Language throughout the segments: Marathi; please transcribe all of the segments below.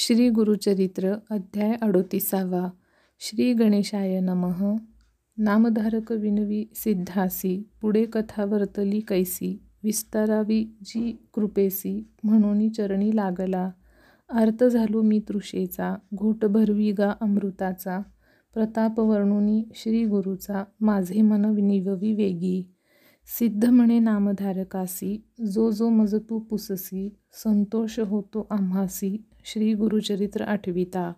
श्री गुरुचरित्र अध्याय अडोतीसावा. श्री गणेशाय नमः. नामधारक विनवी सिद्धासी पुढे कथा वर्तली कैसी विस्तारावी जी कृपेसी म्हणून चरणी लागला. आर्त झालो मी तृषेचा घोट भरवी गा अमृताचा प्रताप वर्णुनी श्री गुरुचा माझे मन निववी वेगी. सिद्ध म्हणे नामधारकासी जो जो मज तू पुससी संतोष होतो आम्हासी. श्री गुरुचरित्र आठविता.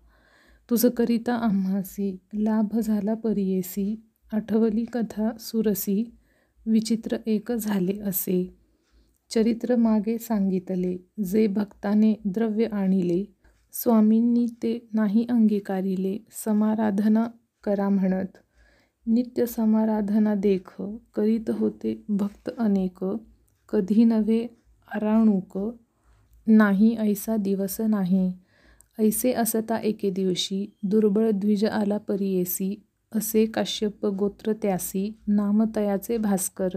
तुझ करिता आम्हासी लाभ झाला परियेसी आठवली कथा सुरसी विचित्र एक झाले असे. चरित्र मागे सांगितले जे भक्ताने द्रव्य आणिले स्वामींनी ते नाही अंगीकारिले समाराधना करा म्हणत. नित्य समाराधना देख करीत होते भक्त अनेक कधी नव्हे आराणूक नाही ऐसा दिवस नाही. ऐसे असता एके दिवशी दुर्बळ द्विज आला परियेसी असे काश्यप गोत्र त्यासी नामतयाचे भास्कर.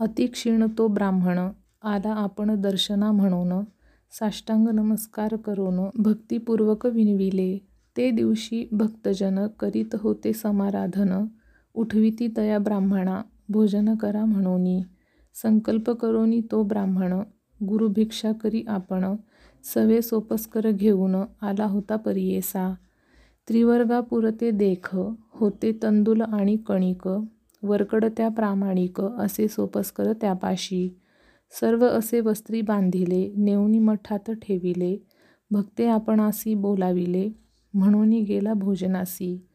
अतिक्षीण तो ब्राह्मण आला आपण दर्शना म्हणून साष्टांग नमस्कार करून भक्तिपूर्वक विनविले. ते दिवशी भक्तजन करीत होते समाराधन उठविती तया ब्राह्मणा भोजन करा म्हणोनी. संकल्प करोनी तो ब्राह्मण गुरु भिक्षा करी आपण. सवे सोपस्कर घेऊन आला होता परियेसा. त्रिवर्गापुरते देख होते तंदुल आणि कणिक. वरकड त्या प्रामाणिक असे सोपस्कर त्यापाशी. सर्व असे वस्त्री बांधिले नेवनी मठात ठेविले. भक्ते आपणासी बोलाविले म्हणून गेला भोजनासी.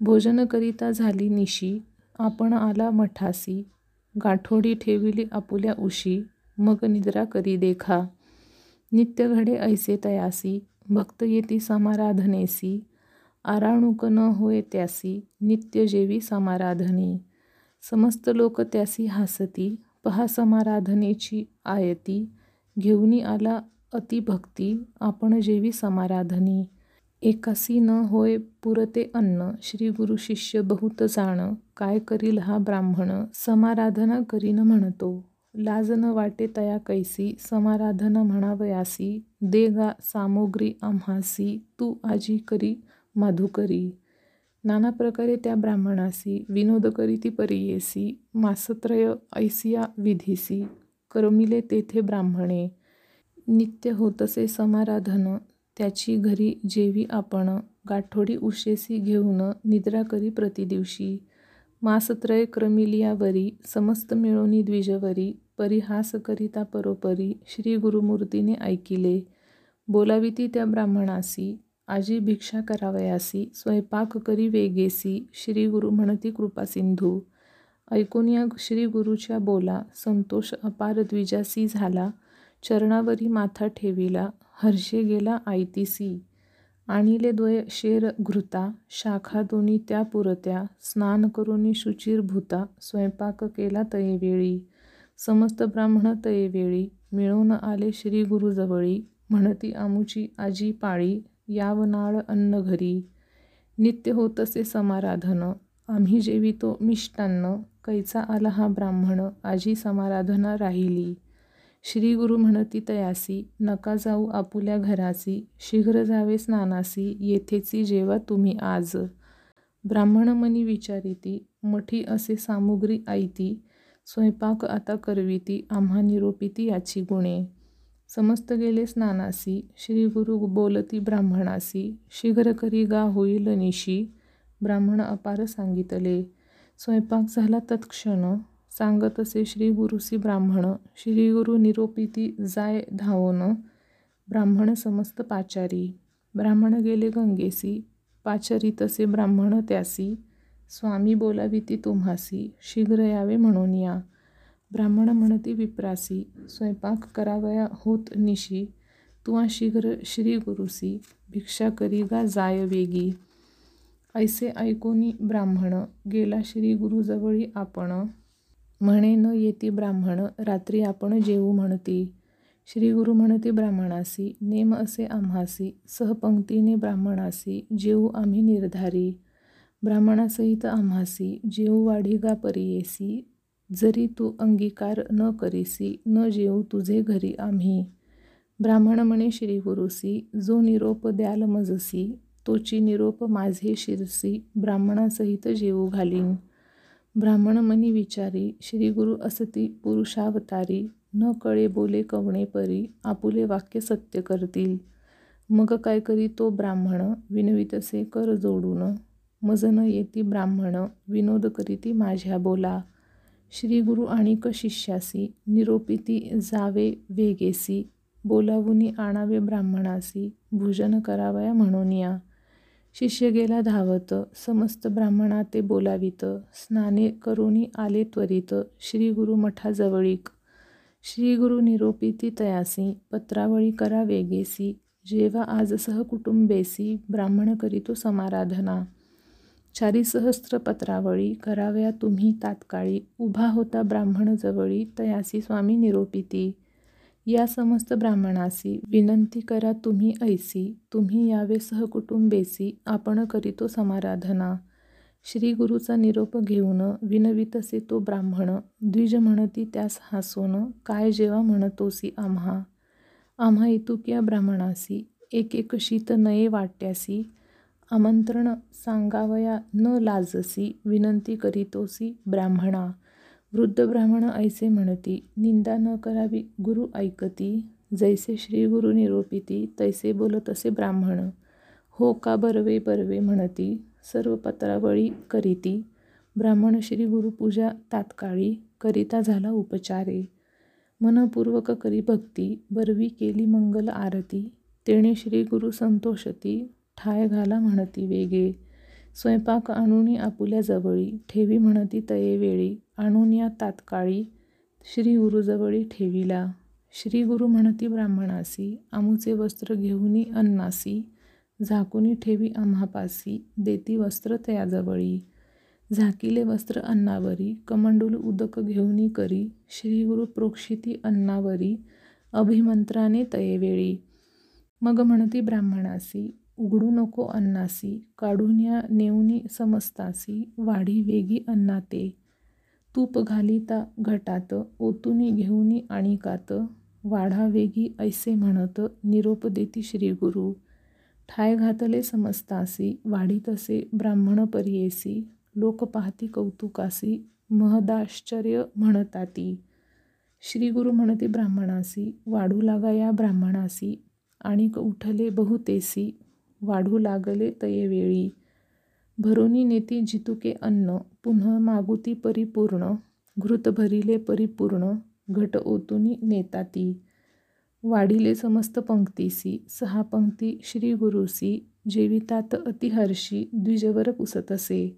भोजन करिता झाली निशी आपण आला मठासी. गाठोडी ठेविली आपुल्या उशी. मग निद्रा करी देखा. नित्य घडे ऐसे तयासी. भक्त येती समाराधनेसी. आराणूक न होय त्यासी. नित्य जेवी समाराधने. समस्त लोक त्यासी हासती. पहा समाराधनेची आयती. घेऊनी आला अतिभक्ती. आपण जेवी समाराधनी. एकासी न होय पुरते अन्न. श्री गुरु शिष्य बहुत जाण. काय करील हा ब्राह्मण? समाराधना करीन म्हणतो. लाज न वाटे तया कैसी समाराधना म्हणावयासी दे गा सामोग्री आम्हासी तू आजी करी माधुकरी नाना प्रकारे त्या ब्राह्मणासी विनोद करी ती परियेसी मासत्रय ऐसिया विधीसी करमिले तेथे ब्राह्मणे. नित्य होतसे समाराधन त्याची घरी जेवी आपण गाठोडी उशेसी घेऊन निद्रा करी प्रतिदिवशी. मासत्रय क्रमिलियावरी समस्त मिळोनी द्विजवरी परिहास करिता परोपरी श्री गुरुमूर्तीने ऐकिले. बोलाविती त्या ब्राह्मणासी आजी भिक्षा करावयासी स्वयंपाक करी वेगेसी श्री गुरु म्हणती कृपासिंधू ऐकून या श्री गुरुच्या बोला संतोष अपार द्विजासी झाला चरणावरी माथा ठेविला हर्षे गेला आयतीसी. आणिले द्वय शेर घृता शाखा दोन्ही त्या पुरत्या स्नान करुनी शुचिर भूता स्वयंपाक केला तयेवेळी समस्त ब्राह्मण तयेवेळी मिळून आले श्री गुरुजवळी म्हणती आमुची आजी पाळी यावनाळ अन्न घरी. नित्य होतसे समाराधन. आम्ही जेवितो मिष्टान्न. कैचा आला हा ब्राह्मण? आजी समाराधना राहिली. श्री गुरु म्हणती तयासी नका जाऊ आपुल्या घरासी शीघ्र जावे स्नानासी येथेची जेवा तुम्ही आज. ब्राह्मण मनी विचारिती मठी असे सामुग्री आयती स्वयंपाक आता करविती आम्हा निरोपिती याची गुणे. समस्त गेले स्नानासी श्री गुरु बोलती ब्राह्मणासी शीघ्र करी गा होईल निशी ब्राह्मण अपार सांगितले. स्वयंपाक झाला तत्क्षण सांगतसे श्री गुरुसी ब्राह्मण श्री गुरु निरोपिती जाय धावोन ब्राह्मण समस्त पाचारी. ब्राह्मण गेले गंगेसी पाचरितसे ब्राह्मण त्यासी स्वामी बोलाविती तुम्हासी शीघ्र यावे म्हणून या. ब्राह्मण म्हणती विप्रासी स्वयंपाक करावया होत निशी तुवा शीघ्र श्री गुरुसी भिक्षा करी गा जाय वेगी. ऐसे ऐकोनी ब्राह्मण गेला श्री गुरुजवळी आपण म्हणे न येती ब्राह्मण रात्री आपण जेवू म्हणती. श्री गुरु म्हणती ब्राह्मणासी नेम असे आम्हासी सहपंक्तीने ब्राह्मणासी जेऊ आम्ही निर्धारी. ब्राह्मणासहित आम्हासी जेऊ वाढी गा परियेसी जरी तू अंगीकार न करीसी न जेऊ तुझे घरी आम्ही. ब्राह्मण म्हणे श्री गुरुसी जो निरोप द्याल मजसी तोची निरोप माझे शिरसी ब्राह्मणासहित जेऊ घालीन. ब्राह्मण मनी विचारी श्री गुरु असती पुरुषावतारी न कळे बोले कवणे परी आपुले वाक्य सत्य करतील. मग काय करी तो ब्राह्मण विनवितसे कर जोडून. मजन येती ब्राह्मण विनोद करीती माझ्या बोला. श्री गुरु आणि क शिष्यासी निरोपिती जावे वेगेसी. बोलावुनी आणावे ब्राह्मणासी भोजन करावया म्हणून या शिष्य गेला धावत समस्त ब्राह्मणा ते बोलावित स्नाने करुणी आले त्वरित श्री गुरु मठाजवळीक. श्री गुरु निरोपिती तयासी पत्रावळी करा वेगेसी जेव्हा आज सहकुटुंबेसी ब्राह्मण करीतो समाराधना. चारी सहस्त्र पत्रावळी कराव्या तुम्ही तात्काळी उभा होता ब्राह्मण जवळी तयासी स्वामी निरोपिती. या समस्त ब्राह्मणासी विनंती करा तुम्ही ऐसी तुम्ही यावे सहकुटुंबेसी आपण करीतो समाराधना. श्री गुरुचा निरोप घेऊन विनवितसे तो ब्राह्मण द्विज म्हणती त्यास हसून काय जेव्हा म्हणतोसी आम्हा. आम्हा इतुक्या ब्राह्मणासी एक एक शीत नये वाट्यासी. आमंत्रण सांगावया न लाजसी विनंती करीतोसी ब्राह्मणा. वृद्ध ब्राह्मण ऐसे म्हणती निंदा न करावी गुरु ऐकती. जैसे श्री गुरु निरोपिती तैसे बोलतसे ब्राह्मण. हो का बरवे बरवे म्हणती सर्व पत्रावळी करीती. ब्राह्मण श्री गुरुपूजा तात्काळी करिता झाला उपचारे. मनपूर्वक करी भक्ती बरवी केली मंगल आरती. तेणे श्री गुरु संतोषती ठाय घाला म्हणती वेगे. स्वयंपाक आणूनी आपुल्या जवळी ठेवी म्हणती तये वेळी आणून या तात्काळी श्री गुरुजवळी ठेविला. श्री गुरु म्हणती ब्राह्मणासी आमुचे वस्त्र घेऊनी अन्नासी झाकुनी ठेवी आम्हापासी देती वस्त्र तयाजवळी. झाकिले वस्त्र अन्नावरी कमंडूल उदक घेऊनी करी श्री गुरु प्रोक्षिती अन्नावरी अभिमंत्राने तयेवेळी. मग म्हणती ब्राह्मणासी उघडू नको अन्नासी काढून या नेऊनी समस्तासी वाढी वेगी अन्नाते. तूप घालिता घटात ओतुनी घेऊनी आणिकात वाढा वेगी ऐसे म्हणत निरोप देती श्रीगुरु. ठाय घातले समस्तासी वाढीतसे ब्राह्मण परियेसी लोक पाहती कौतुकासी महदाश्चर्य म्हणताती. श्रीगुरु म्हणते ब्राह्मणासी वाढू लागा या ब्राह्मणासी आणिक उठले बहुतेसी वाढू लागले तयेवेळी. भरोनी नेती जितुके अन्न पुन्हा मागुती परिपूर्ण घृत भरिले परिपूर्ण घट ओतुनी नेताती. वाढिले समस्त पंक्तीसी सहा पंक्ती श्री गुरुसी जेवितात अतिहर्षी द्विजवर पुसतसे.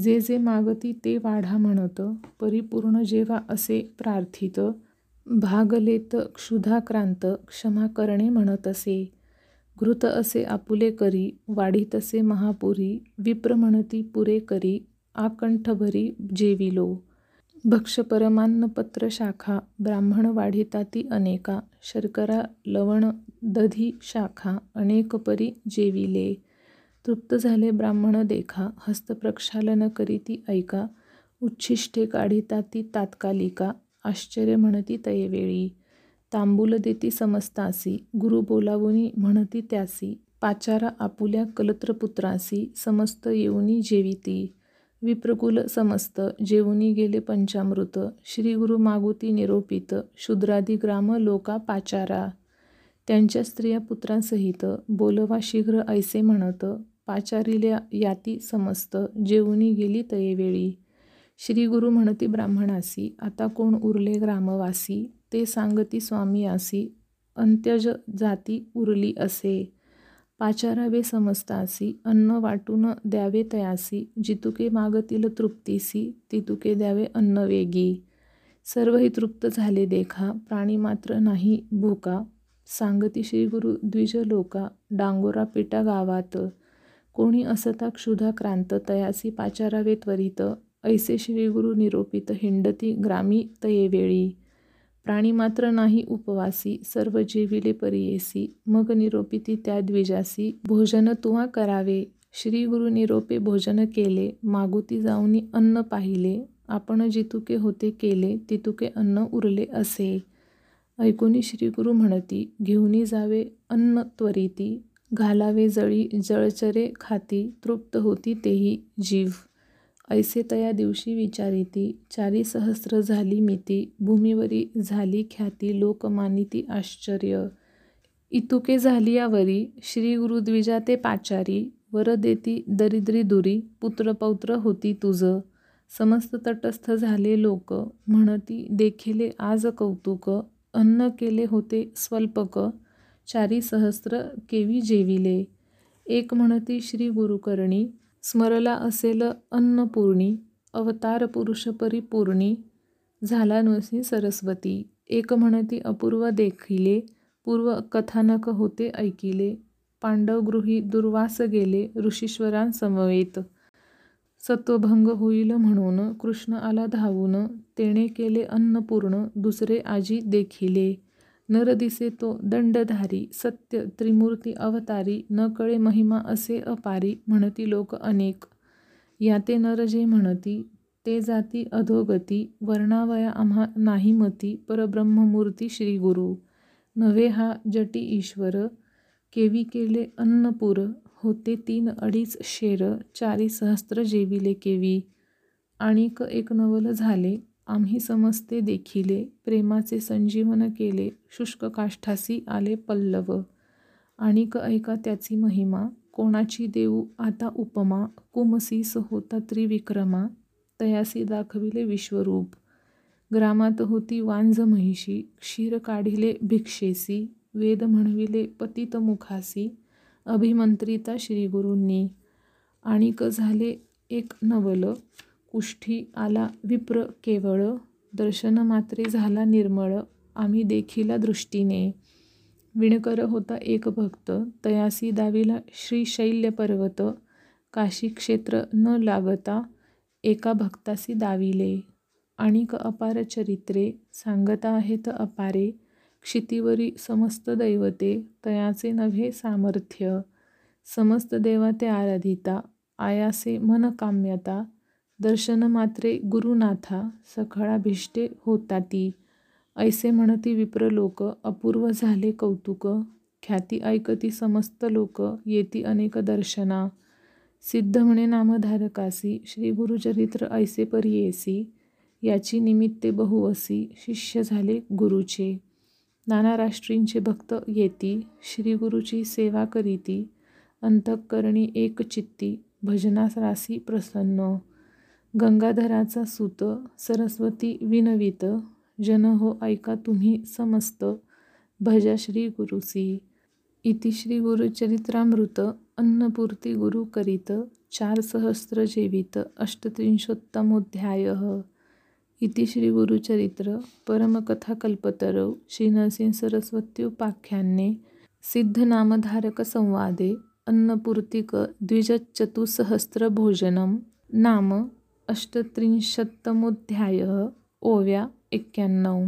जे जे मागती ते वाढा म्हणत परिपूर्ण जेव्हा असे प्रार्थित भागलेत क्षुधाक्रांत क्षमा करणे म्हणतसे. घृत असे आपुले करी वाढीतसे महापुरी विप्र म्हणती पुरे करी आकंठभरी जेविलो. भक्ष परमान्नपत्र शाखा ब्राह्मण वाढिताती अनेका शर्करा लवण दधी शाखा अनेक परी जेविले. तृप्त झाले ब्राह्मण देखा हस्तप्रक्षालन करीती ऐका उच्छिष्टे काढिताती तात्कालिका आश्चर्य म्हणती तयेवेळी. तांबूल देती समस्तासी गुरु बोलावुनी म्हणती त्यासी पाचारा आपुल्या कलत्रपुत्रासी समस्त येऊनी जेविती. विप्रकुल समस्त जेवुनी गेले पंचामृत श्री गुरु मागुती निरोपित शूद्रादी ग्राम लोका पाचारा. त्यांच्या स्त्रिया पुत्रांसहित बोलवा शीघ्र ऐसे म्हणत पाचारिल्या याती समस्त जेवुनी गेली तयेवेळी. श्री गुरु म्हणती ब्राह्मणासी आता कोण उरले ग्रामवासी? ते सांगती स्वामी आसी अंत्यज जाती उरली असे. पाचारावे समजतासी अन्न वाटून द्यावे तयासी जितुके मागतील तृप्तीसी तितुके द्यावे अन्न वेगी. सर्वही तृप्त झाले देखा प्राणी मात्र नाही भूका. सांगती श्री गुरु द्विज लोका डांगोरा पेटा गावात. कोणी असता क्षुधा क्रांत तयासी पाचारावे त्वरित. ऐसे श्रीगुरु निरोपित हिंडती ग्रामी तयेवेळी प्राणी मात्र नाही उपवासी सर्व जेविले परियेसी. मग निरोपिती त्या द्विजासी भोजन तुवा करावे. श्री गुरु निरोपे भोजन केले मागुती जाऊनी अन्न पाहिले. आपण जितुके होते केले तितुके अन्न उरले असे. ऐकुनी श्रीगुरु म्हणती घेऊनी जावे अन्न त्वरिती घालावे जळी जळचरे खाती तृप्त होती तेही जीव. ऐसे तया दिवशी विचारिती चारी सहस्र झाली मिती. भूमीवरी झाली ख्याती. लोकमानिती आश्चर्य. इतुके झाली यावरी. श्री गुरुद्विजा ते पाचारी. वर देती दरिद्री दुरी. पुत्रपौत्र होती तुझं. समस्त तटस्थ झाले लोक. म्हणती देखिले आज कौतुक. अन्न केले होते स्वल्पक. चारी सहस्र केवी जेविले. एक म्हणती श्री गुरुकर्णी. स्मरला असेल अन्नपूर्णी अवतार पुरुष परिपूर्णी झाला नुसी सरस्वती. एक म्हणती अपूर्व देखिले पूर्व कथानक होते ऐकिले. पांडव गृही दुर्वास गेले ऋषीश्वरांसमवेत. सत्वभंग होईल म्हणून कृष्ण आला धावून. तेणे केले अन्नपूर्ण दुसरे आजी देखिले. नर दिसे तो दंडधारी सत्य त्रिमूर्ती अवतारी न कळे महिमा असे अपारी म्हणती लोक अनेक. याते नर जे म्हणती ते जाती अधोगती वर्णावया आम्हा नाही मती परब्रह्ममूर्ती श्री गुरु नव्हे हा जटी ईश्वर केवी केले अन्नपूर होते तीन अडीच शेर चारी सहस्त्र जेविले केवी. आणिक एक नवल झाले आम्ही समजते देखिले प्रेमाचे संजीवन केले शुष्क काष्ठासी आले पल्लव. आणिक ऐका त्याची महिमा कोणाची देऊ आता उपमा कुमसीस होता त्रिविक्रमा तयासी दाखविले विश्वरूप. ग्रामात होती वांझ महिषी क्षीर काढिले भिक्षेसी वेद म्हणविले पतित मुखासी अभिमंत्रिता श्रीगुरूंनी. आणिक झाले एक नवल कुष्ठी आला विप्र केवळ दर्शन मात्रे झाला निर्मळ आम्ही देखिला दृष्टीने. विणकर होता एक भक्त तयासी दाविला श्रीशैल्य पर्वत काशी क्षेत्र न लागता एका भक्तासी दाविले. आणिक अपार चरित्रे सांगता आहेत अपारे क्षितीवरी समस्त दैवते तयाचे नव्हे सामर्थ्य. समस्त देवाते आराधिता आयासे मन काम्यता दर्शन मात्रे गुरुनाथा सखळाभिष्टे होताती. ऐसे म्हणती विप्र लोक अपूर्व झाले कौतुक ख्याती ऐकती समस्त लोक येती अनेक दर्शना. सिद्ध म्हणे नामधारकासी श्री गुरुचरित्र ऐसे परियेसी याची निमित्ते बहुवसी शिष्य झाले गुरुचे. नाना राष्ट्रींचे भक्त येती श्री गुरुची सेवा करीती अंतःकरणी एक चित्ती भजनास रासी प्रसन्न. गंगाधराचा सूत सरस्वती विनवित जन हो ऐका तुम्ही समस्त भजा श्री गुरुसी इति श्री गुरुचरित्रामृत अन्नपूर्ती गुरु करीत चार सहस्र जेवित अष्टत्रिंशोत्तमोध्याय. इति श्री गुरुचरित्र परमकथाकल्पतरौ श्रीनरसिंहसरस्वत्युपाख्याने सिद्धनामधारकसंवादे अन्नपूर्तिक द्विजचतुस्सहस्रभोजनं नाम अष्टत्रिंशत्तमोध्याय ओव्या एक्क्याण्णव.